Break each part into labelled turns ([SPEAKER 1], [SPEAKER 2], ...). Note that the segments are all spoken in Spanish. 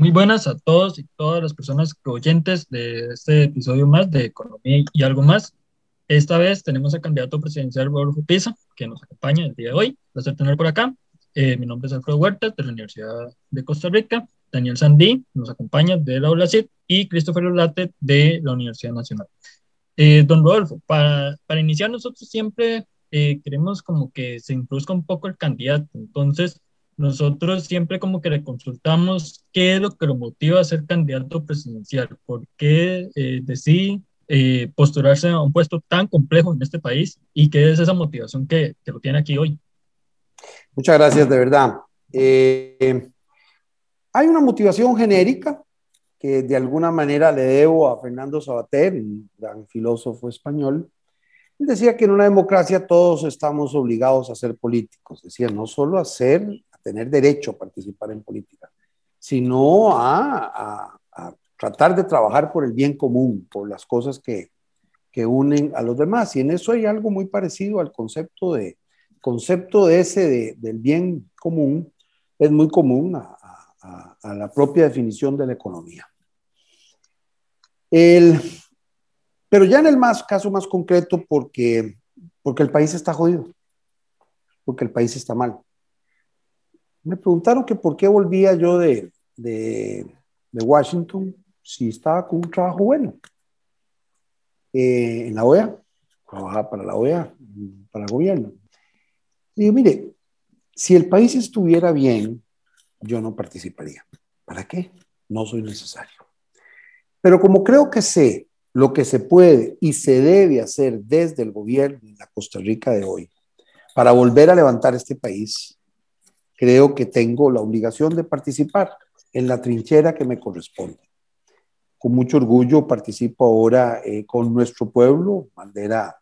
[SPEAKER 1] Muy buenas a todos y todas las personas oyentes de este episodio más de Economía y algo más. Esta vez tenemos al candidato presidencial Rodolfo Pisa, que nos acompaña el día de hoy. Placer tener por acá. Eh, mi nombre es Alfredo Huerta, de la Universidad de Costa Rica. Daniel Sandí nos acompaña de la ULACID y Christopher Olate de la Universidad Nacional. Eh, don Rodolfo, para, para iniciar nosotros siempre eh, queremos como que se introduzca un poco el candidato. Entonces, nosotros siempre como que le consultamos qué es lo que lo motiva a ser candidato presidencial, por qué eh, decide eh, postularse a un puesto tan complejo en este país y qué es esa motivación que, que lo tiene aquí hoy.
[SPEAKER 2] Muchas gracias, de verdad. Eh, hay una motivación genérica que de alguna manera le debo a Fernando Sabater, un gran filósofo español. Él decía que en una democracia todos estamos obligados a ser políticos. Decía, no solo a ser, tener derecho a participar en política, sino a, tratar de trabajar por el bien común, por las cosas que, que unen a los demás. Y en eso hay algo muy parecido al concepto de, concepto de ese de, del bien común, es muy común a, a, a, la propia definición de la economía. El, pero ya en el más, caso más concreto, porque, porque el país está jodido, porque el país está mal. Me preguntaron que por qué volvía yo de, de, Washington si estaba con un trabajo bueno. Eh, en la OEA, trabajaba para la OEA, para el gobierno. Digo, mire, si el país estuviera bien, yo no participaría. ¿Para qué? No soy necesario. Pero como creo que sé lo que se puede y se debe hacer desde el gobierno de la Costa Rica de hoy para volver a levantar este país, creo que tengo la obligación de participar en la trinchera que me corresponde con mucho orgullo participo ahora eh, con nuestro pueblo, bandera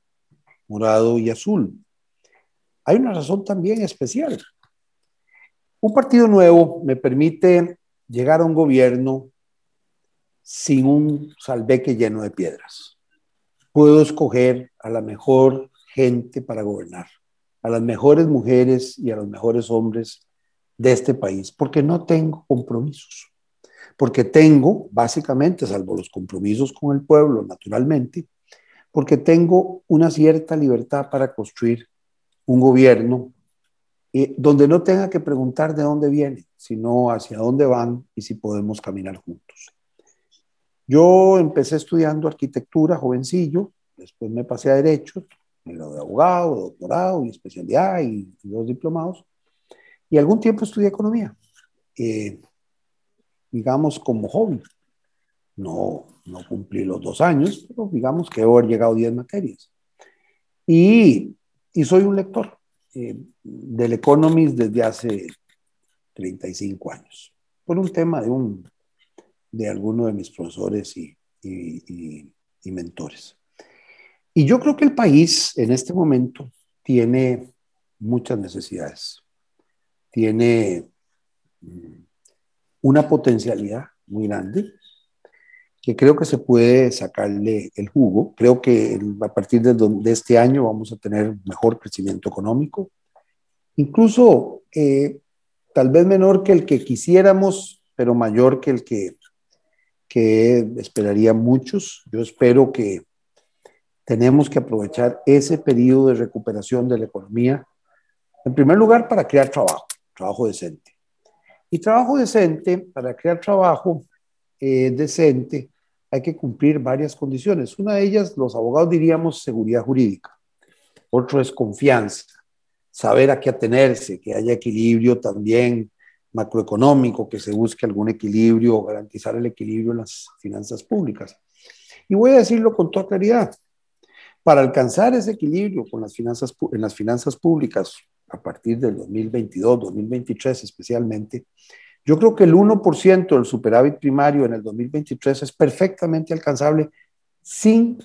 [SPEAKER 2] morado y azul. Hay una razón también especial. Un partido nuevo me permite llegar a un gobierno sin un salveque lleno de piedras. Puedo escoger a la mejor gente para gobernar, a las mejores mujeres y a los mejores hombres de este país, porque no tengo compromisos porque tengo, básicamente, salvo los compromisos con el pueblo, naturalmente, porque tengo una cierta libertad para construir un gobierno eh, donde no tenga que preguntar de dónde viene, sino hacia dónde van y si podemos caminar juntos. Yo empecé estudiando arquitectura jovencillo, después me pasé a derecho, me gradué de abogado, doctorado y especialidad y, y dos diplomados, y algún tiempo estudié economía. Eh, digamos, como hobby. No, no cumplí los dos años, pero digamos que he llegado a 10 materias. Y, y, soy un lector eh, del Economist desde hace 35 años, por un tema de, un, de alguno de mis profesores y, y, y mentores. Y yo creo que el país en este momento tiene muchas necesidades. Tiene mm, una potencialidad muy grande que creo que se puede sacarle el jugo. Creo que a partir de, este año vamos a tener mejor crecimiento económico, incluso eh, tal vez menor que el que quisiéramos, pero mayor que el que, que esperarían muchos. Yo espero que tenemos que aprovechar ese periodo de recuperación de la economía, en primer lugar, para crear trabajo, trabajo decente. Y trabajo decente, para crear trabajo eh, decente, hay que cumplir varias condiciones. Una de ellas, los abogados diríamos seguridad jurídica. Otro es confianza, saber a qué atenerse, que haya equilibrio también macroeconómico, que se busque algún equilibrio, garantizar el equilibrio en las finanzas públicas. Y voy a decirlo con toda claridad. Para alcanzar ese equilibrio con las finanzas, en las finanzas públicas, a partir del 2022, 2023 especialmente, yo creo que el 1% del superávit primario en el 2023 es perfectamente alcanzable sin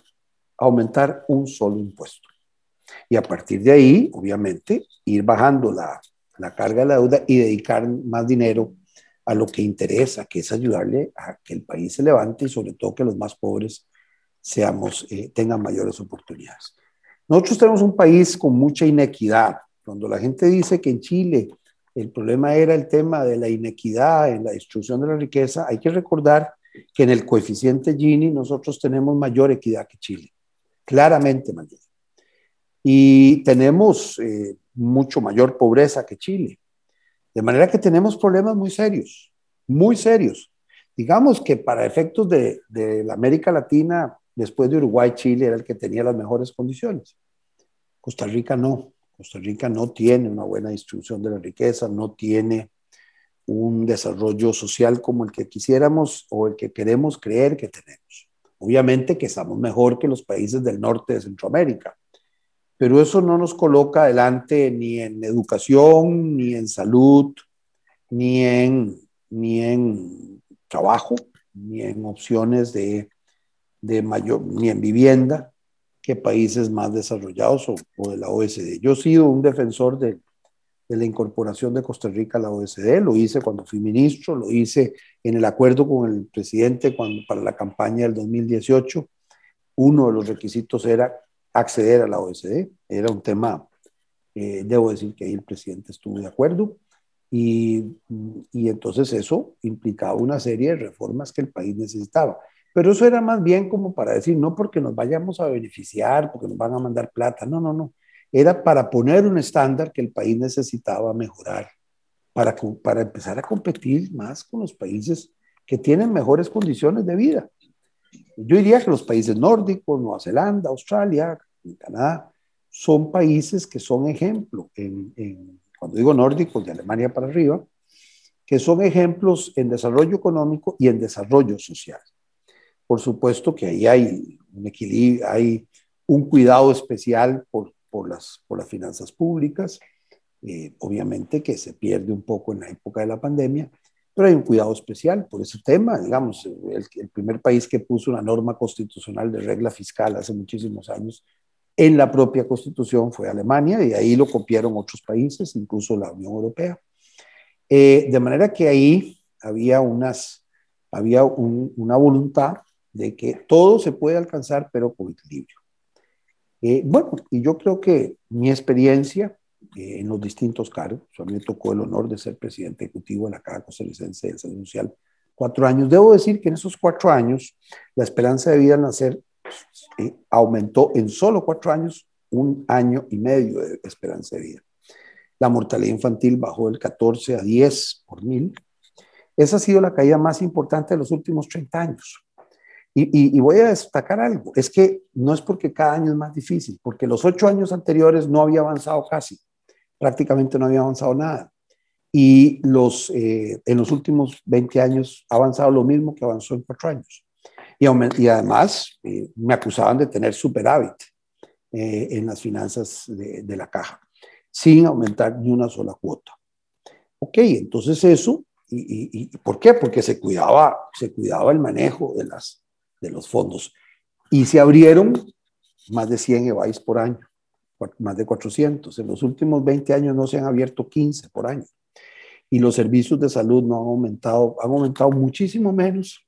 [SPEAKER 2] aumentar un solo impuesto. Y a partir de ahí, obviamente, ir bajando la, la carga de la deuda y dedicar más dinero a lo que interesa, que es ayudarle a que el país se levante y sobre todo que los más pobres seamos, eh, tengan mayores oportunidades. Nosotros tenemos un país con mucha inequidad, cuando la gente dice que en Chile el problema era el tema de la inequidad en la distribución de la riqueza, hay que recordar que en el coeficiente Gini nosotros tenemos mayor equidad que Chile, claramente mayor. Y tenemos eh, mucho mayor pobreza que Chile. De manera que tenemos problemas muy serios, muy serios. Digamos que para efectos de, de la América Latina, después de Uruguay, Chile era el que tenía las mejores condiciones. Costa Rica no. Costa Rica no tiene una buena distribución de la riqueza, no tiene un desarrollo social como el que quisiéramos o el que queremos creer que tenemos. Obviamente que estamos mejor que los países del norte de Centroamérica, pero eso no nos coloca adelante ni en educación, ni en salud, ni en, ni en trabajo, ni en opciones de, de mayor, ni en vivienda que países más desarrollados o, o de la OSD. Yo he sido un defensor de, de la incorporación de Costa Rica a la OSD. Lo hice cuando fui ministro, lo hice en el acuerdo con el presidente cuando, para la campaña del 2018. Uno de los requisitos era acceder a la OSD. Era un tema, eh, debo decir que ahí el presidente estuvo de acuerdo. Y, y entonces eso implicaba una serie de reformas que el país necesitaba. Pero eso era más bien como para decir, no porque nos vayamos a beneficiar, porque nos van a mandar plata, no, no, no era para poner un estándar que el país necesitaba mejorar, para, para empezar a competir más con los países que tienen mejores condiciones de vida. Yo diría que los países nórdicos, Nueva Zelanda, Australia, Canadá, son países que son ejemplo, en, cuando digo nórdicos, de Alemania para arriba, que son ejemplos en desarrollo económico y en desarrollo social. Por supuesto que ahí hay un equilibrio, hay un cuidado especial por por las, por las finanzas públicas. Eh, obviamente que se pierde un poco en la época de la pandemia, pero hay un cuidado especial por ese tema. Digamos, el, el primer país que puso una norma constitucional de regla fiscal hace muchísimos años en la propia constitución fue Alemania y ahí lo copiaron otros países, incluso la Unión Europea. Eh, de manera que ahí había, unas, había una voluntad de que todo se puede alcanzar, pero con equilibrio. Eh, bueno, y yo creo que mi experiencia eh, en los distintos cargos, a mí me tocó el honor de ser presidente ejecutivo de la Caja Costarricense de Salud Social cuatro años. Debo decir que en esos cuatro años la esperanza de vida al nacer eh, aumentó en solo cuatro años un año y medio de esperanza de vida. La mortalidad infantil bajó del 14 a 10 por mil. Esa ha sido la caída más importante de los últimos 30 años. Y, voy a destacar algo, es que no es porque cada año es más difícil, porque los ocho años anteriores no había avanzado casi, prácticamente no había avanzado nada. Y los, eh, en los últimos 20 años ha avanzado lo mismo que avanzó en cuatro años. Y, y además eh, me acusaban de tener superávit eh, en las finanzas de, de la caja, sin aumentar ni una sola cuota. Ok, entonces eso, y, y, ¿por qué? Porque se cuidaba, se cuidaba el manejo de las, de los fondos. Y se abrieron más de 100 EVAIS por año, más de 400. En los últimos 20 años no se han abierto 15 por año. Y los servicios de salud no han aumentado, han aumentado muchísimo menos,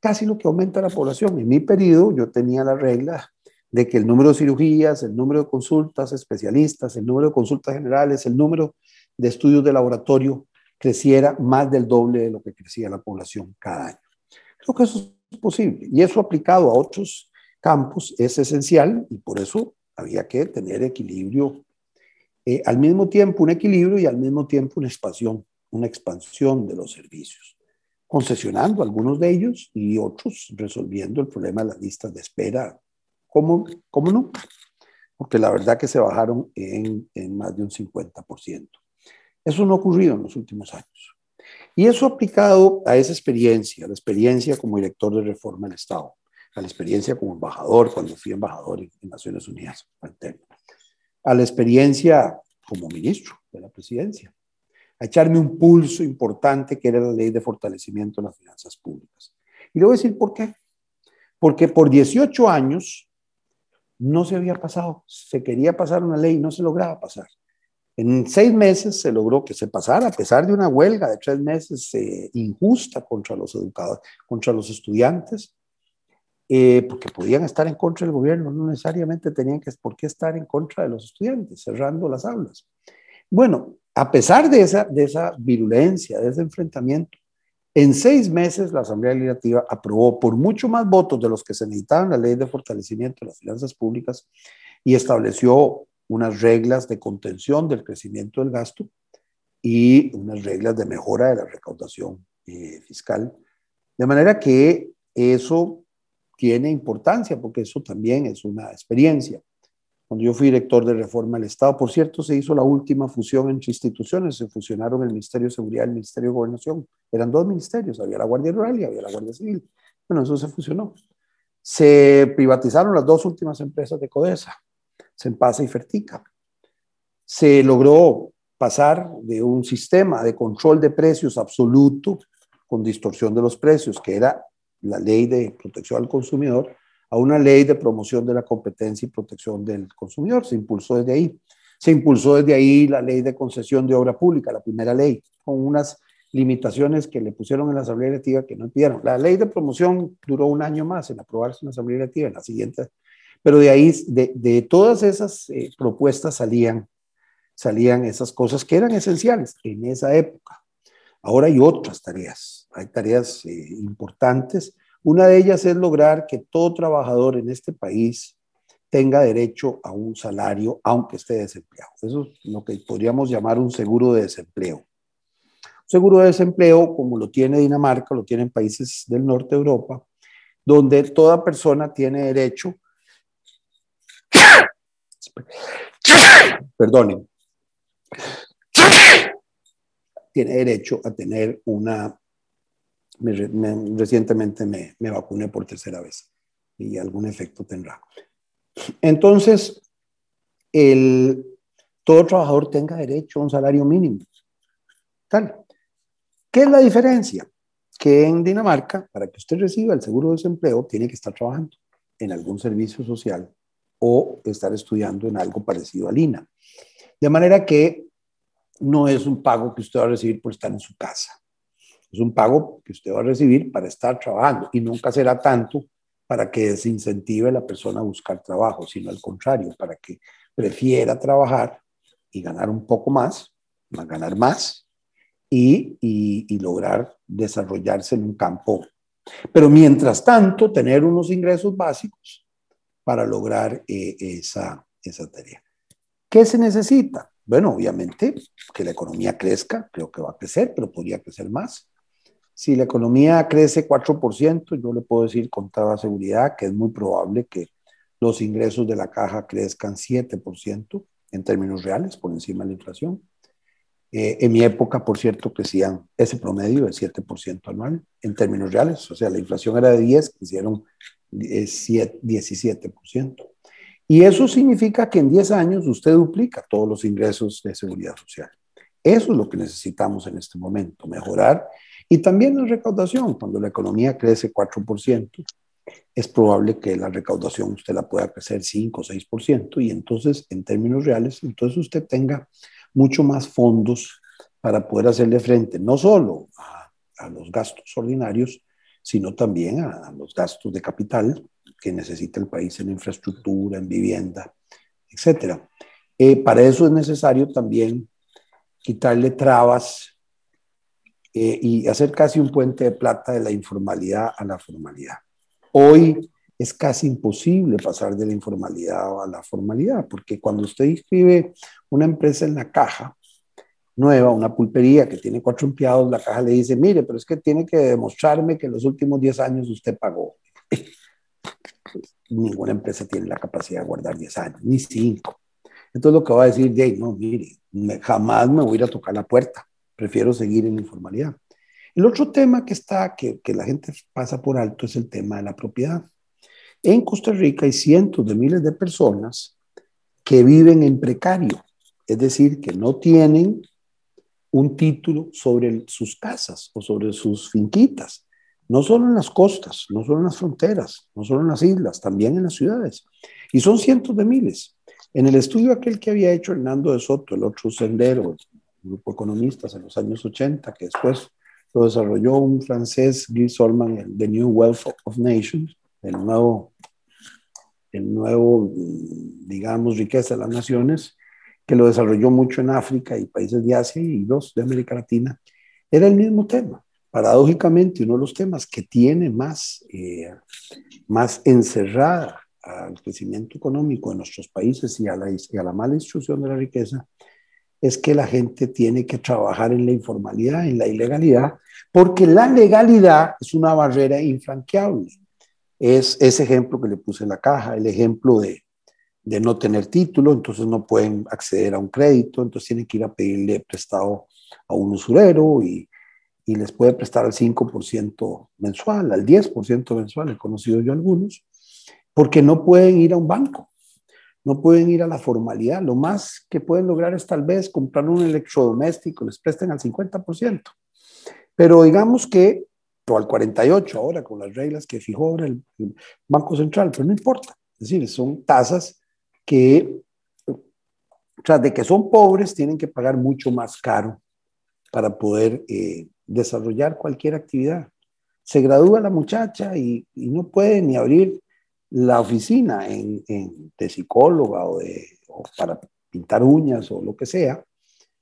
[SPEAKER 2] casi lo que aumenta la población. En mi periodo yo tenía la regla de que el número de cirugías, el número de consultas especialistas, el número de consultas generales, el número de estudios de laboratorio creciera más del doble de lo que crecía la población cada año. Creo que eso posible. Y eso aplicado a otros campos es esencial y por eso había que tener equilibrio. Eh, al mismo tiempo un equilibrio y al mismo tiempo una expansión, una expansión de los servicios, concesionando algunos de ellos y otros resolviendo el problema de las listas de espera. ¿Cómo, cómo no? Porque la verdad que se bajaron en, en más de un 50%. Eso no ha ocurrido en los últimos años. Y eso aplicado a esa experiencia, a la experiencia como director de reforma del Estado, a la experiencia como embajador, cuando fui embajador en, Naciones Unidas, a la experiencia como ministro de la presidencia, a echarme un pulso importante que era la ley de fortalecimiento de las finanzas públicas. Y le voy a decir por qué. Porque por 18 años no se había pasado, se quería pasar una ley y no se lograba pasar. En seis meses se logró que se pasara, a pesar de una huelga de tres meses eh, injusta contra los educadores, contra los estudiantes, eh, porque podían estar en contra del gobierno, no necesariamente tenían que por qué estar en contra de los estudiantes, cerrando las aulas. Bueno, a pesar de esa, de esa virulencia, de ese enfrentamiento, en seis meses la Asamblea Legislativa aprobó por mucho más votos de los que se necesitaban la ley de fortalecimiento de las finanzas públicas y estableció unas reglas de contención del crecimiento del gasto y unas reglas de mejora de la recaudación eh, fiscal. De manera que eso tiene importancia porque eso también es una experiencia. Cuando yo fui director de reforma del Estado, por cierto, se hizo la última fusión entre instituciones, se fusionaron el Ministerio de Seguridad y el Ministerio de Gobernación. Eran dos ministerios, había la Guardia Rural y había la Guardia Civil. Bueno, eso se fusionó. Se privatizaron las dos últimas empresas de Codesa, Sempasa y Fertica. Se logró pasar de un sistema de control de precios absoluto con distorsión de los precios, que era la ley de protección al consumidor, a una ley de promoción de la competencia y protección del consumidor. Se impulsó desde ahí. Se impulsó desde ahí la ley de concesión de obra pública, la primera ley, con unas limitaciones que le pusieron en la Asamblea Legislativa que no pidieron. La ley de promoción duró un año más en aprobarse en la Asamblea Legislativa, en la siguiente. Pero de ahí, de, de todas esas eh, propuestas salían, salían esas cosas que eran esenciales en esa época. Ahora hay otras tareas, hay tareas eh, importantes una de ellas es lograr que todo trabajador en este país tenga derecho a un salario aunque esté desempleado. Eso es lo que podríamos llamar un seguro de desempleo. Seguro de desempleo, como lo tiene Dinamarca, lo tienen países del norte de Europa, donde toda persona tiene derecho, perdonen, tiene derecho a tener una recientemente me, me, vacuné por tercera vez y algún efecto tendrá. Entonces, el, todo trabajador tenga derecho a un salario mínimo. ¿Qué es la diferencia? Que en Dinamarca, para que usted reciba el seguro de desempleo, tiene que estar trabajando en algún servicio social o estar estudiando en algo parecido al INA. De manera que no es un pago que usted va a recibir por estar en su casa. Es un pago que usted va a recibir para estar trabajando y nunca será tanto para que desincentive a la persona a buscar trabajo, sino al contrario, para que prefiera trabajar y ganar un poco más, ganar más y, y, lograr desarrollarse en un campo. Pero mientras tanto, tener unos ingresos básicos para lograr eh, esa, esa tarea. ¿Qué se necesita? Bueno, obviamente que la economía crezca, creo que va a crecer, pero podría crecer más. Si la economía crece 4%, yo le puedo decir con toda seguridad que es muy probable que los ingresos de la caja crezcan 7% en términos reales, por encima de la inflación. Eh, en mi época, por cierto, crecían ese promedio de 7% anual en términos reales. O sea, la inflación era de 10, crecieron 17%. Y eso significa que en 10 años usted duplica todos los ingresos de seguridad social. Eso es lo que necesitamos en este momento, mejorar y también la recaudación, cuando la economía crece 4%, es probable que la recaudación usted la pueda crecer 5 o 6% y entonces en términos reales, entonces usted tenga mucho más fondos para poder hacerle frente no solo a, los gastos ordinarios, sino también a, los gastos de capital que necesita el país en infraestructura, en vivienda, etc. Eh, para eso es necesario también quitarle trabas eh, y hacer casi un puente de plata de la informalidad a la formalidad. Hoy es casi imposible pasar de la informalidad a la formalidad, porque cuando usted inscribe una empresa en la caja nueva, una pulpería que tiene cuatro empleados, la caja le dice, mire, pero es que tiene que demostrarme que en los últimos 10 años usted pagó. Ninguna empresa tiene la capacidad de guardar 10 años, ni 5. Entonces lo que va a decir, Jay, no, mire, jamás me voy a ir a tocar la puerta prefiero seguir en informalidad. El otro tema que está, que, que la gente pasa por alto, es el tema de la propiedad. En Costa Rica hay cientos de miles de personas que viven en precario, es decir, que no tienen un título sobre sus casas o sobre sus finquitas, no solo en las costas, no solo en las fronteras, no solo en las islas, también en las ciudades. Y son cientos de miles. En el estudio aquel que había hecho Hernando de Soto, el otro sendero, grupo de economistas en los años 80, que después lo desarrolló un francés, Guy Solman, el The New Wealth of Nations, el nuevo, el nuevo, digamos, riqueza de las naciones. Que lo desarrolló mucho en África y países de Asia y dos de América Latina, era el mismo tema. Paradójicamente, uno de los temas que tiene más, eh, más encerrada al crecimiento económico de nuestros países y a, la, y a la mala distribución de la riqueza es que la gente tiene que trabajar en la informalidad, en la ilegalidad, porque la legalidad es una barrera infranqueable. Es ese ejemplo que le puse en la caja, el ejemplo de, de no tener título, entonces no pueden acceder a un crédito, entonces tienen que ir a pedirle prestado a un usurero y, y les puede prestar al 5% mensual, al 10% mensual, he conocido yo algunos, porque no pueden ir a un banco, no pueden ir a la formalidad. Lo más que pueden lograr es tal vez comprar un electrodoméstico, les presten al 50%. Pero digamos que, o al 48% ahora con las reglas que fijó ahora el, Banco Central, pero no importa. Es decir, son tasas que, tras de que son pobres, tienen que pagar mucho más caro para poder eh, desarrollar cualquier actividad. Se gradúa la muchacha y, no puede ni abrir la oficina en, de psicóloga o, para pintar uñas o lo que sea,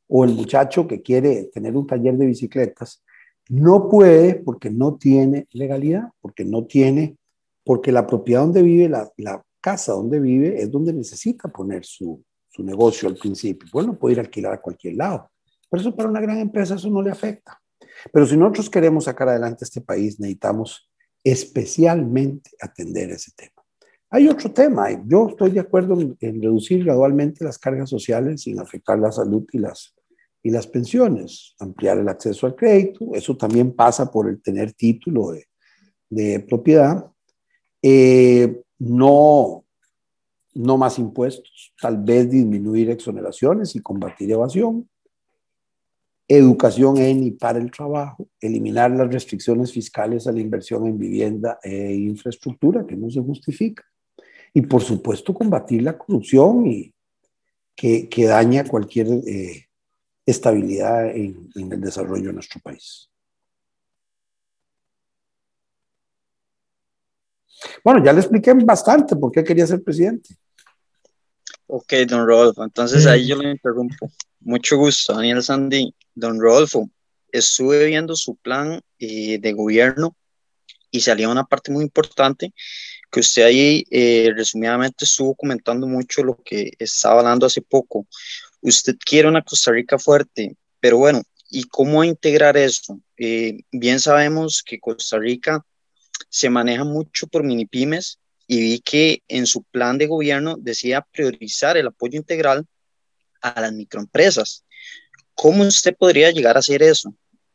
[SPEAKER 2] o el muchacho que quiere tener un taller de bicicletas, no puede porque no tiene legalidad, porque no tiene, porque la propiedad donde vive, la casa donde vive, es donde necesita poner su, su negocio al principio. Pues no puede ir a alquilar a cualquier lado. Por eso para una gran empresa eso no le afecta. Pero si nosotros queremos sacar adelante este país, necesitamos especialmente atender ese tema. Hay otro tema, yo estoy de acuerdo en, reducir gradualmente las cargas sociales sin afectar la salud y las, y las pensiones, ampliar el acceso al crédito, eso también pasa por el tener título de, de propiedad, eh, no, no más impuestos, tal vez disminuir exoneraciones y combatir evasión, educación en y para el trabajo, eliminar las restricciones fiscales a la inversión en vivienda e infraestructura que no se justifica. Y por supuesto combatir la corrupción y que, que daña cualquier eh, estabilidad en, en el desarrollo de nuestro país. Bueno, ya le expliqué bastante por qué quería ser presidente.
[SPEAKER 3] Ok, don Rodolfo, entonces ahí yo lo interrumpo. Mucho gusto, Daniel Sandy. Don Rodolfo, estuve viendo su plan eh, de gobierno y salía una parte muy importante que usted ahí eh, resumidamente estuvo comentando mucho lo que estaba hablando hace poco. Usted quiere una Costa Rica fuerte, pero bueno, ¿y cómo integrar eso? Eh, bien sabemos que Costa Rica se maneja mucho por mini pymes y vi que en su plan de gobierno decía priorizar el apoyo integral a las microempresas. ¿Cómo usted podría llegar a hacer eso?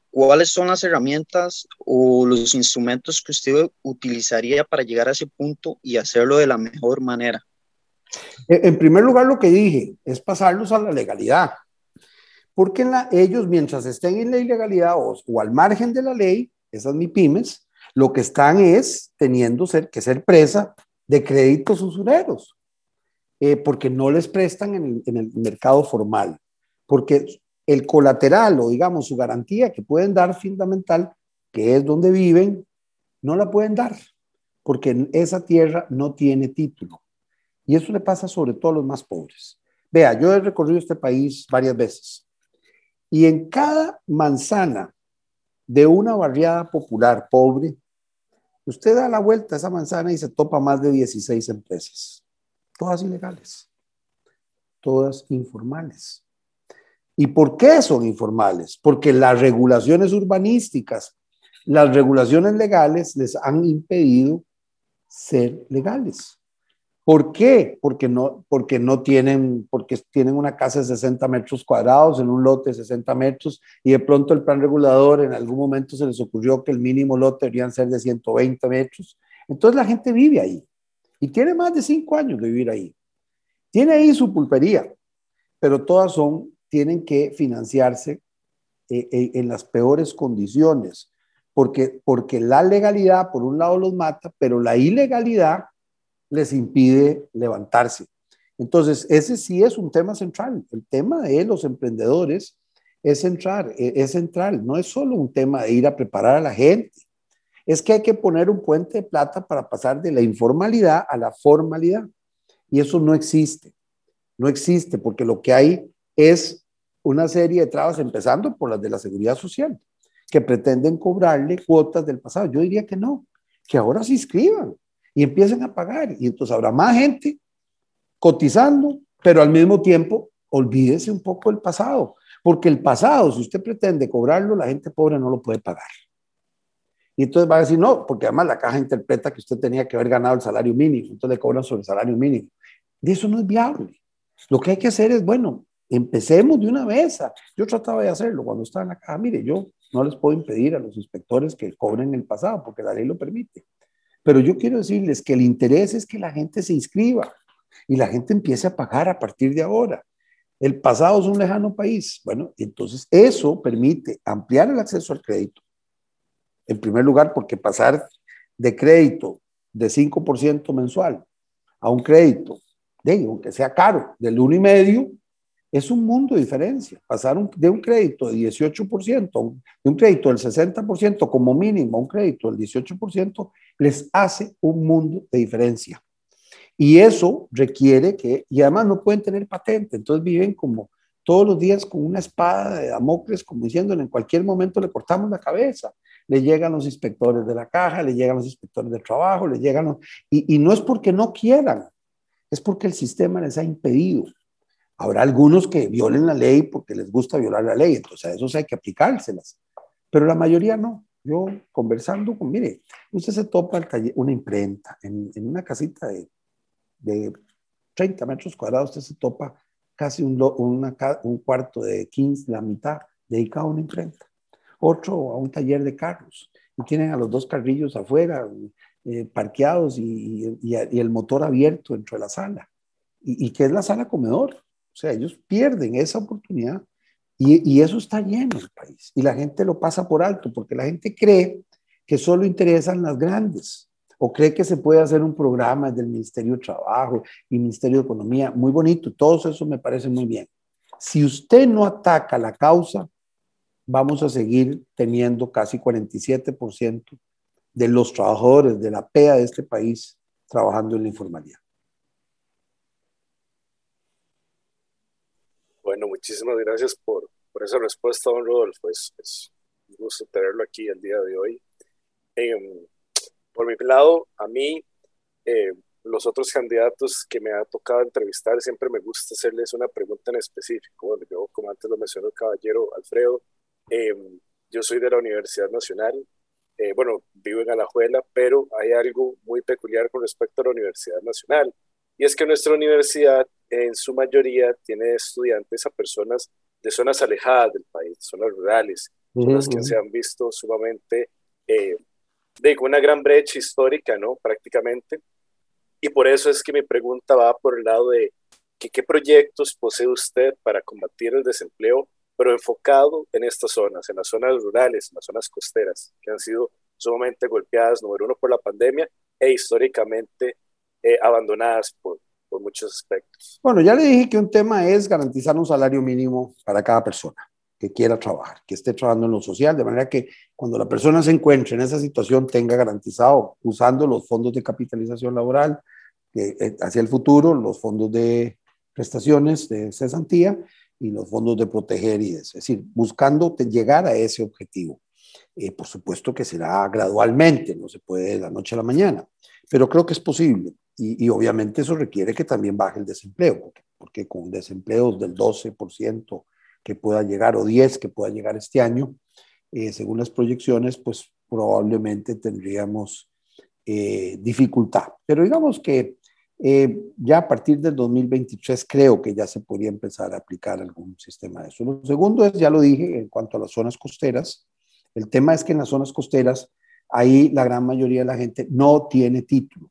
[SPEAKER 3] ¿Cuáles son las herramientas o los instrumentos que usted utilizaría para llegar a ese punto y hacerlo de la mejor manera?
[SPEAKER 2] En primer lugar, lo que dije es pasarlos a la legalidad. Porque ellos, mientras estén en la ilegalidad o, al margen de la ley, esas MIPIMES, lo que están es teniendo ser, que ser presa de créditos usureros, eh, porque no les prestan en el, en el mercado formal, porque el colateral o digamos su garantía que pueden dar fundamental, que es donde viven, no la pueden dar, porque esa tierra no tiene título. Y eso le pasa sobre todo a los más pobres. Vea, yo he recorrido este país varias veces y en cada manzana de una barriada popular pobre, usted da la vuelta a esa manzana y se topa más de 16 empresas, todas ilegales, todas informales. ¿Y por qué son informales? Porque las regulaciones urbanísticas, las regulaciones legales les han impedido ser legales. ¿Por qué? Porque no, porque no tienen, porque tienen una casa de 60 metros cuadrados en un lote de 60 metros y de pronto el plan regulador en algún momento se les ocurrió que el mínimo lote deberían ser de 120 metros. Entonces la gente vive ahí y tiene más de cinco años de vivir ahí. Tiene ahí su pulpería, pero todas son tienen que financiarse eh, eh, en las peores condiciones, porque, porque la legalidad, por un lado, los mata, pero la ilegalidad les impide levantarse. Entonces, ese sí es un tema central. El tema de los emprendedores es central, e, es central. No es solo un tema de ir a preparar a la gente. Es que hay que poner un puente de plata para pasar de la informalidad a la formalidad. Y eso no existe. no existe, porque lo que hay es una serie de trabas, empezando por las de la seguridad social, que pretenden cobrarle cuotas del pasado. Yo diría que no, que ahora se inscriban y empiecen a pagar. Y entonces habrá más gente cotizando, pero al mismo tiempo olvídese un poco del pasado, porque el pasado, si usted pretende cobrarlo, la gente pobre no lo puede pagar. Y entonces va a decir, no, porque además la caja interpreta que usted tenía que haber ganado el salario mínimo, entonces le cobran sobre el salario mínimo. Y eso no es viable. Lo que hay que hacer es, bueno, empecemos de una vez. Yo trataba de hacerlo cuando estaba en la caja. Mire, yo no les puedo impedir a los inspectores que cobren el pasado, porque la ley lo permite. Pero yo quiero decirles que el interés es que la gente se inscriba y la gente empiece a pagar a partir de ahora. El pasado es un lejano país. Bueno, entonces eso permite ampliar el acceso al crédito. En primer lugar, porque pasar de crédito de 5% mensual a un crédito, de, aunque sea caro, del 1,5%, es un mundo de diferencia. Pasar de un crédito de 18%, de un crédito del 60% como mínimo un crédito del 18%, les hace un mundo de diferencia. Y eso requiere que, y además no pueden tener patente, entonces viven como todos los días con una espada de Damocles, como diciéndole, en cualquier momento le cortamos la cabeza. Le llegan los inspectores de la caja, le llegan los inspectores de trabajo, le llegan y, y no es porque no quieran, es porque el sistema les ha impedido. Habrá algunos que violen la ley porque les gusta violar la ley, entonces a esos hay que aplicárselas, pero la mayoría no. Yo conversando con, mire, usted se topa el taller, una imprenta en, en, una casita de, de 30 metros cuadrados, usted se topa casi un, una, un cuarto de 15, la mitad, dedicado a una imprenta. Otro a un taller de carros. Y tienen a los dos carrillos afuera, eh, parqueados y, y, y, el motor abierto dentro de la sala. Y, y que es la sala comedor. Sea, ellos pierden esa oportunidad y, y, eso está lleno el país. Y la gente lo pasa por alto porque la gente cree que solo interesan las grandes o cree que se puede hacer un programa del Ministerio de Trabajo y Ministerio de Economía. Muy bonito, todo eso me parece muy bien. Si usted no ataca la causa, vamos a seguir teniendo casi 47% de los trabajadores de la PEA de este país trabajando en la informalidad.
[SPEAKER 4] Bueno, muchísimas gracias por, por esa respuesta, don Rodolfo. Es, es, un gusto tenerlo aquí el día de hoy. Eh, por mi lado, a mí, eh, los otros candidatos que me ha tocado entrevistar, siempre me gusta hacerles una pregunta en específico. Bueno, yo, como antes lo mencionó el caballero Alfredo, eh, yo soy de la Universidad Nacional, eh, bueno, vivo en Alajuela, pero hay algo muy peculiar con respecto a la Universidad Nacional, y es que nuestra universidad en su mayoría tiene estudiantes a personas de zonas alejadas del país, zonas rurales, zonas uh -huh. que se han visto sumamente eh, de una gran brecha histórica, ¿no? Prácticamente. Y por eso es que mi pregunta va por el lado de que, qué proyectos posee usted para combatir el desempleo, pero enfocado en estas zonas, en las zonas rurales, en las zonas costeras, que han sido sumamente golpeadas, número uno, por la pandemia e históricamente eh, abandonadas por, por muchos aspectos.
[SPEAKER 2] Bueno, ya le dije que un tema es garantizar un salario mínimo para cada persona que quiera trabajar, que esté trabajando en lo social, de manera que cuando la persona se encuentre en esa situación tenga garantizado, usando los fondos de capitalización laboral eh, hacia el futuro, los fondos de prestaciones de cesantía y los fondos de proteger y es decir, buscando llegar a ese objetivo. Eh, por supuesto que será gradualmente, no se puede de la noche a la mañana, pero creo que es posible. Y, y, obviamente eso requiere que también baje el desempleo, porque, porque con desempleos del 12% que pueda llegar o 10 que pueda llegar este año, eh, según las proyecciones, pues probablemente tendríamos eh, dificultad. Pero digamos que eh, ya a partir del 2023 creo que ya se podría empezar a aplicar algún sistema de eso. Lo segundo es, ya lo dije, en cuanto a las zonas costeras, el tema es que en las zonas costeras, ahí la gran mayoría de la gente no tiene título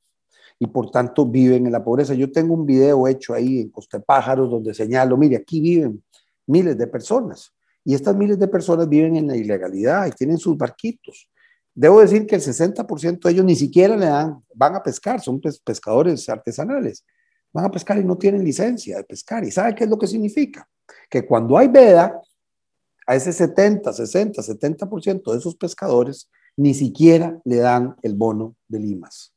[SPEAKER 2] y por tanto viven en la pobreza. Yo tengo un video hecho ahí en Costa Pájaros donde señalo, mire, aquí viven miles de personas y estas miles de personas viven en la ilegalidad y tienen sus barquitos. Debo decir que el 60% de ellos ni siquiera le dan, van a pescar, son pescadores artesanales, van a pescar y no tienen licencia de pescar. ¿Y sabe qué es lo que significa? Que cuando hay veda, a ese 70, 60, 70% de esos pescadores ni siquiera le dan el bono de limas.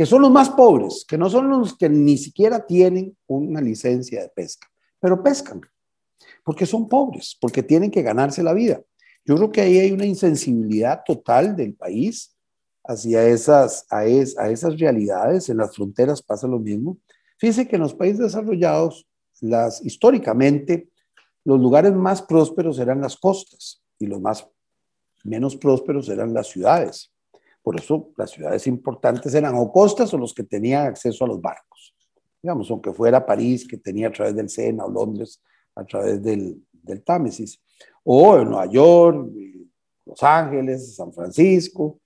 [SPEAKER 2] Que son los más pobres, que no son los que ni siquiera tienen una licencia de pesca, pero pescan, porque son pobres, porque tienen que ganarse la vida. Yo creo que ahí hay una insensibilidad total del país hacia esas, a, esas realidades. En las fronteras pasa lo mismo. Fíjense que en los países desarrollados, las, históricamente, los lugares más prósperos eran las costas y los más menos prósperos eran las ciudades. Por eso las ciudades importantes eran o costas o los que tenían acceso a los barcos. Digamos, aunque fuera París, que tenía a través del Sena, o Londres a través del, del Támesis, o en Nueva York, Los Ángeles, San Francisco,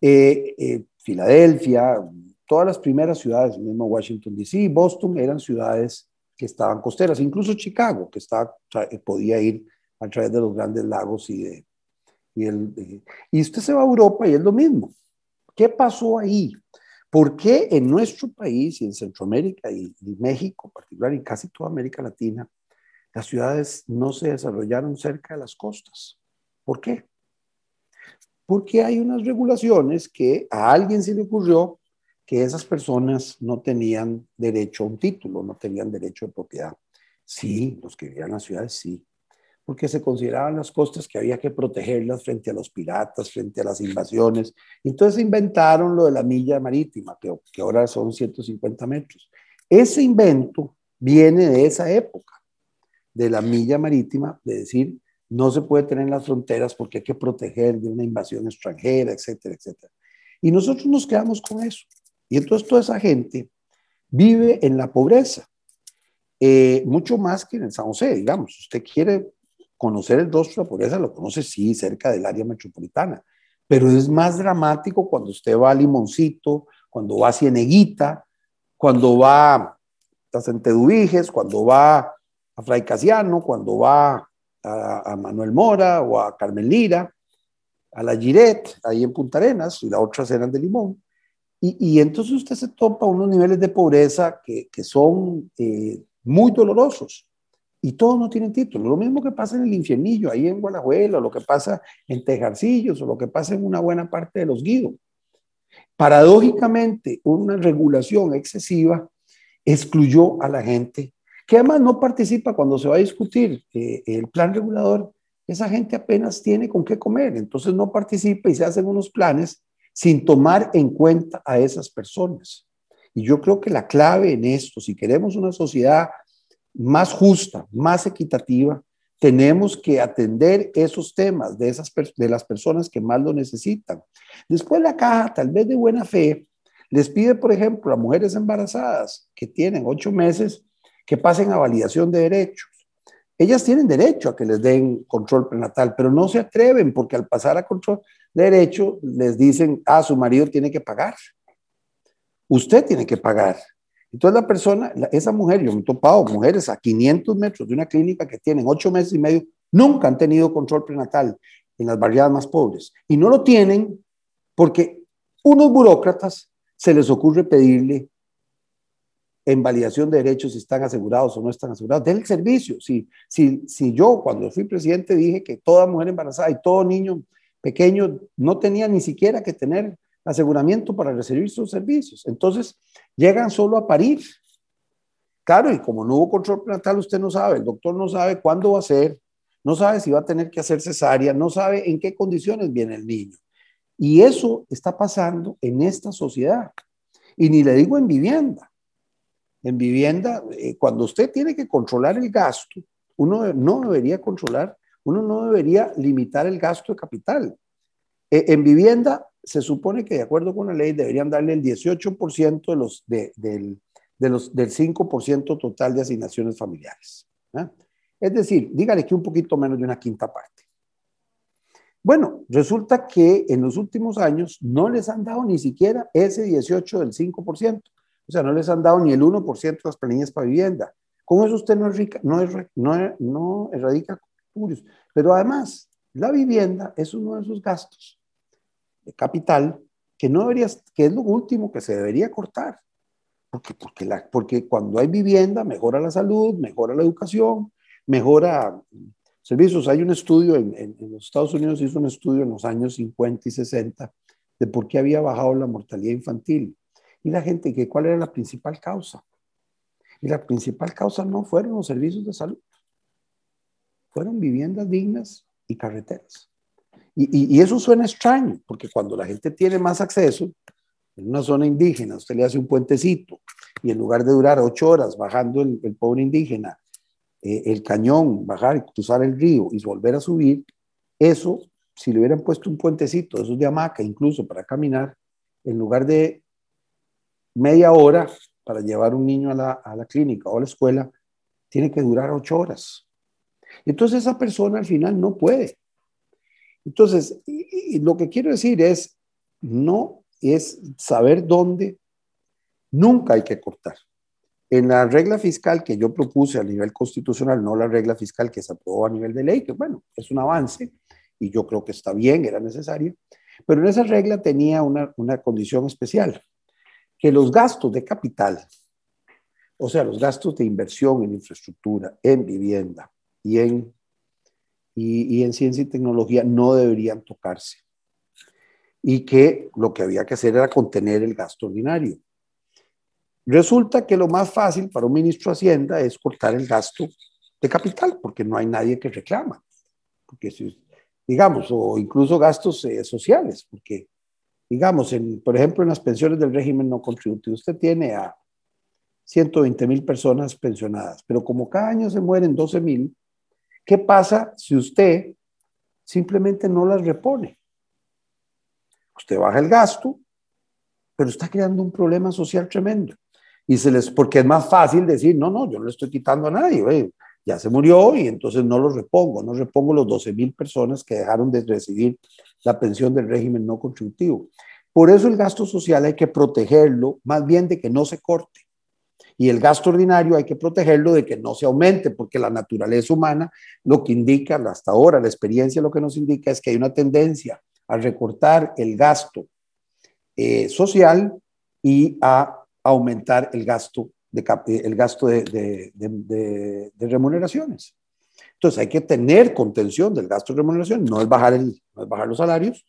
[SPEAKER 2] eh, eh, Filadelfia, todas las primeras ciudades, mismo Washington DC, Boston, eran ciudades que estaban costeras, incluso Chicago, que estaba, podía ir a través de los grandes lagos y de, y, usted se va a Europa y es lo mismo. ¿Qué pasó ahí? ¿Por qué en nuestro país y en Centroamérica y, México, en particular, y casi toda América Latina, las ciudades no se desarrollaron cerca de las costas? ¿Por qué? Porque hay unas regulaciones que a alguien se le ocurrió que esas personas no tenían derecho a un título, no tenían derecho de propiedad. Sí, los que vivían en las ciudades, sí porque se consideraban las costas que había que protegerlas frente a los piratas, frente a las invasiones. Entonces inventaron lo de la milla marítima, que, que ahora son 150 metros. Ese invento viene de esa época, de la milla marítima, de decir, no se puede tener en las fronteras porque hay que proteger de una invasión extranjera, etcétera, etcétera. Y nosotros nos quedamos con eso. Y entonces toda esa gente vive en la pobreza, eh, mucho más que en el San José, digamos. Usted quiere conocer el rostro de la pobreza lo conoce, sí, cerca del área metropolitana, pero es más dramático cuando usted va a Limoncito, cuando va a Cieneguita, cuando va a Centedubiges, cuando va a Fray Casiano, cuando va a, Manuel Mora o a Carmen Lira, a la Giret, ahí en Punta Arenas, y la otra eran de Limón. Y, entonces usted se topa unos niveles de pobreza que, son eh, muy dolorosos y todos no tienen título. Lo mismo que pasa en el infiernillo, ahí en Guanajuelo, lo que pasa en Tejarcillos, o lo que pasa en una buena parte de los guidos. Paradójicamente, una regulación excesiva excluyó a la gente, que además no participa cuando se va a discutir eh, el plan regulador. Esa gente apenas tiene con qué comer, entonces no participa y se hacen unos planes sin tomar en cuenta a esas personas. Y yo creo que la clave en esto, si queremos una sociedad más justa, más equitativa, tenemos que atender esos temas de, esas, de las personas que más lo necesitan. Después la caja, tal vez de buena fe, les pide, por ejemplo, a mujeres embarazadas que tienen ocho meses que pasen a validación de derechos. Ellas tienen derecho a que les den control prenatal, pero no se atreven porque al pasar a control de derecho les dicen, ah, su marido tiene que pagar. Usted tiene que pagar. Entonces la persona, esa mujer, yo me he topado mujeres a 500 metros de una clínica que tienen ocho meses y medio, nunca han tenido control prenatal en las barriadas más pobres. Y no lo tienen porque unos burócratas se les ocurre pedirle en validación de derechos si están asegurados o no están asegurados. del servicio. Si, si, si yo cuando fui presidente dije que toda mujer embarazada y todo niño pequeño no tenía ni siquiera que tener aseguramiento para recibir sus servicios. Entonces, llegan solo a parir. Claro, y como no hubo control prenatal, usted no sabe, el doctor no sabe cuándo va a ser, no sabe si va a tener que hacer cesárea, no sabe en qué condiciones viene el niño. Y eso está pasando en esta sociedad. Y ni le digo en vivienda. En vivienda, eh, cuando usted tiene que controlar el gasto, uno no debería controlar, uno no debería limitar el gasto de capital. Eh, en vivienda, se supone que de acuerdo con la ley deberían darle el 18% de los, de, del, del 5% total de asignaciones familiares. ¿ah? Es decir, dígale que un poquito menos de una quinta parte. Bueno, resulta que en los últimos años no les han dado ni siquiera ese 18 del 5%. O sea, no les han dado ni el 1% de las planillas para vivienda. Con eso usted no, no, no, no erradica Pero además, la vivienda es uno de sus gastos capital que no debería, que es lo último que se debería cortar. Porque, porque, la, porque cuando hay vivienda, mejora la salud, mejora la educación, mejora servicios. Hay un estudio en, en, los Estados Unidos, hizo un estudio en los años 50 y 60 de por qué había bajado la mortalidad infantil. Y la gente, que ¿cuál era la principal causa? Y la principal causa no fueron los servicios de salud, fueron viviendas dignas y carreteras. Y, y, eso suena extraño, porque cuando la gente tiene más acceso, en una zona indígena, usted le hace un puentecito y en lugar de durar ocho horas bajando el, el pobre indígena, eh, el cañón, bajar y cruzar el río y volver a subir, eso, si le hubieran puesto un puentecito, esos de hamaca incluso para caminar, en lugar de media hora para llevar un niño a la, a la clínica o a la escuela, tiene que durar ocho horas. Entonces esa persona al final no puede. Entonces, y lo que quiero decir es, no es saber dónde, nunca hay que cortar. En la regla fiscal que yo propuse a nivel constitucional, no la regla fiscal que se aprobó a nivel de ley, que bueno, es un avance y yo creo que está bien, era necesario, pero en esa regla tenía una, una condición especial, que los gastos de capital, o sea, los gastos de inversión en infraestructura, en vivienda y en, y, en ciencia y tecnología no deberían tocarse. Y que lo que había que hacer era contener el gasto ordinario. Resulta que lo más fácil para un ministro de Hacienda es cortar el gasto de capital, porque no hay nadie que reclama. Porque digamos, o incluso gastos eh, sociales, porque, digamos, en, por ejemplo, en las pensiones del régimen no contributivo, usted tiene a 120 mil personas pensionadas, pero como cada año se mueren 12 mil, ¿qué pasa si usted simplemente no las repone? Usted baja el gasto, pero está creando un problema social tremendo. Y se les, porque es más fácil decir, no, no, yo no le estoy quitando a nadie, ya se murió y entonces no lo repongo, no repongo los 12 mil personas que dejaron de recibir la pensión del régimen no contributivo. Por eso el gasto social hay que protegerlo, más bien de que no se corte. Y el gasto ordinario hay que protegerlo de que no se aumente, porque la naturaleza humana lo que indica hasta ahora, la experiencia lo que nos indica es que hay una tendencia a recortar el gasto eh, social y a aumentar el gasto de, eh, el gasto de, de, de, remuneraciones. Entonces hay que tener contención del gasto de remuneración, no es bajar, el, no es bajar los salarios,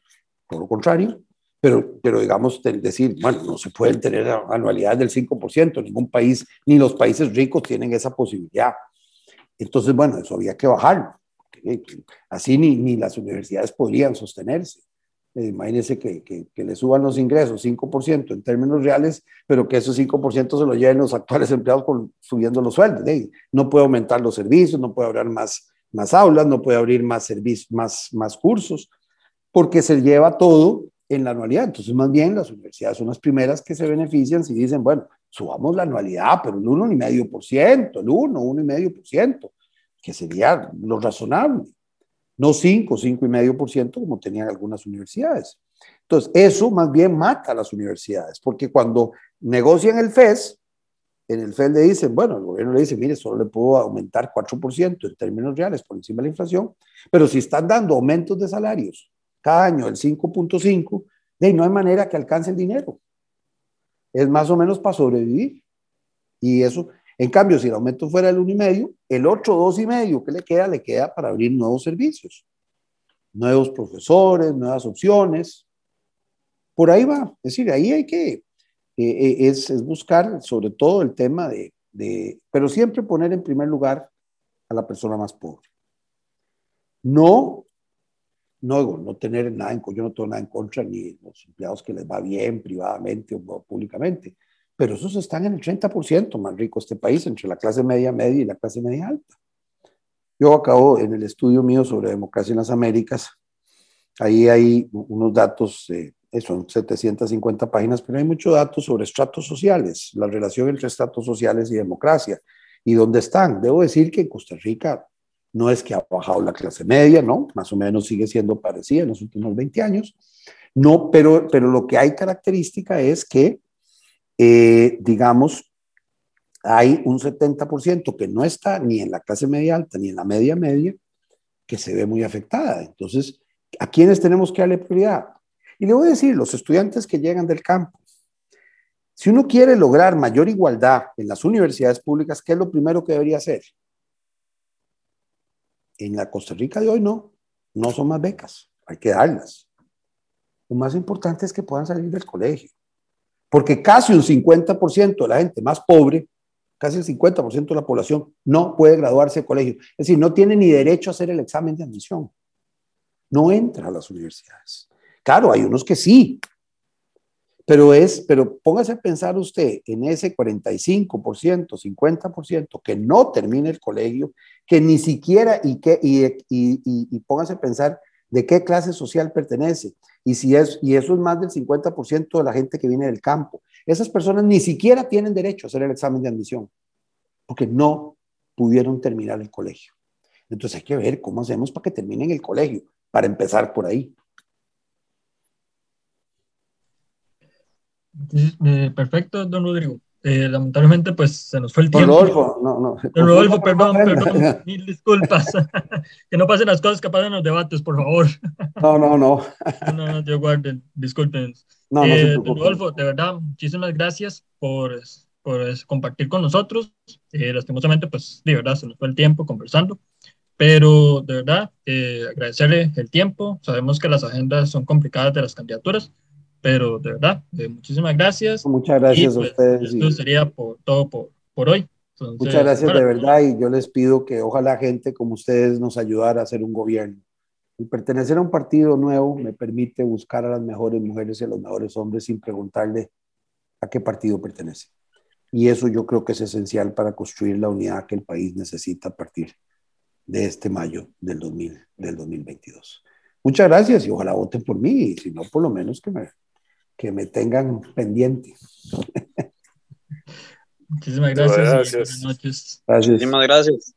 [SPEAKER 2] todo lo contrario, pero, pero digamos decir, bueno, no se pueden tener anualidades del 5%, ningún país, ni los países ricos tienen esa posibilidad. Entonces, bueno, eso había que bajarlo. Así ni, ni las universidades podrían sostenerse. Eh, imagínense que, que, que, le suban los ingresos 5% en términos reales, pero que esos 5% se lo lleven los actuales empleados con, subiendo los sueldos. No puede aumentar los servicios, no puede abrir más, más aulas, no puede abrir más, servicios, más, más cursos, porque se lleva todo en la anualidad. Entonces, más bien, las universidades son las primeras que se benefician si dicen, bueno, subamos la anualidad, pero el 1,5%, el 1, 1,5%, que sería lo razonable no 5, 5,5% como tenían algunas universidades. Entonces, eso más bien mata a las universidades, porque cuando negocian el FES, en el FES le dicen, bueno, el gobierno le dice, mire, solo le puedo aumentar 4% en términos reales por encima de la inflación, pero si están dando aumentos de salarios cada año el 5.5, de no hay manera que alcance el dinero. Es más o menos para sobrevivir. Y eso, en cambio, si el aumento fuera el 1,5, el otro 2,5 que le queda, le queda para abrir nuevos servicios, nuevos profesores, nuevas opciones. Por ahí va. Es decir, ahí hay que, eh, eh, es, es, buscar sobre todo el tema de, de, pero siempre poner en primer lugar a la persona más pobre. No, no, no tener nada en, yo no tengo nada en contra ni los empleados que les va bien privadamente o públicamente, pero esos están en el 30% más rico este país, entre la clase media media y la clase media alta. Yo acabo en el estudio mío sobre democracia en las Américas, ahí hay unos datos, eh, son 750 páginas, pero hay muchos datos sobre estratos sociales, la relación entre estratos sociales y democracia, y dónde están. Debo decir que en Costa Rica no es que ha bajado la clase media, ¿no? Más o menos sigue siendo parecida en los últimos 20 años. No, pero, pero lo que hay característica es que eh, digamos, hay un 70% que no está ni en la clase media alta ni en la media media, que se ve muy afectada. Entonces, ¿a quiénes tenemos que darle prioridad? Y le voy a decir, los estudiantes que llegan del campo, si uno quiere lograr mayor igualdad en las universidades públicas, ¿qué es lo primero que debería hacer? En la Costa Rica de hoy no, no son más becas, hay que darlas. Lo más importante es que puedan salir del colegio porque casi un 50% de la gente más pobre, casi el 50% de la población, no puede graduarse de colegio. Es decir, no tiene ni derecho a hacer el examen de admisión. No entra a las universidades. Claro, hay unos que sí, pero es, pero póngase a pensar usted en ese 45%, 50% que no termina el colegio, que ni siquiera, y, que, y, póngase a pensar de qué clase social pertenece. Y, si es, y eso es más del 50% de la gente que viene del campo. Esas personas ni siquiera tienen derecho a hacer el examen de admisión, porque no pudieron terminar el colegio. Entonces hay que ver cómo hacemos para que terminen el colegio, para empezar por ahí.
[SPEAKER 1] Eh, perfecto, don Rodrigo. Eh, lamentablemente, pues se nos fue el tiempo.
[SPEAKER 2] Rodolfo, no, no.
[SPEAKER 1] Don Rodolfo, perdón, perdón, mil disculpas. que no pasen las cosas que pasan en los debates, por favor.
[SPEAKER 2] no, no, no.
[SPEAKER 1] no, no, yo guarden, disculpen. No, no eh, don Rodolfo, de verdad, muchísimas gracias por, por compartir con nosotros. Eh, lastimosamente, pues, de verdad, se nos fue el tiempo conversando. Pero de verdad, agradecerle el tiempo. Sabemos que las agendas son complicadas de las candidaturas pero de verdad, eh, muchísimas gracias.
[SPEAKER 2] Muchas gracias a pues, ustedes.
[SPEAKER 1] Esto sería por, todo por, por hoy.
[SPEAKER 2] Muchas gracias de verdad y yo les pido que ojalá gente como ustedes nos ayudara a hacer un gobierno. El pertenecer a un partido nuevo me permite buscar a las mejores mujeres y a los mejores hombres sin preguntarle a qué partido pertenece. Y eso yo creo que es esencial para construir la unidad que el país necesita a partir de este mayo del, 2000, del 2022. Muchas gracias y ojalá voten por mí, y si no, por lo menos que me que me tengan pendiente.
[SPEAKER 1] Muchísimas gracias.
[SPEAKER 3] Buenas noches. Muchísimas gracias.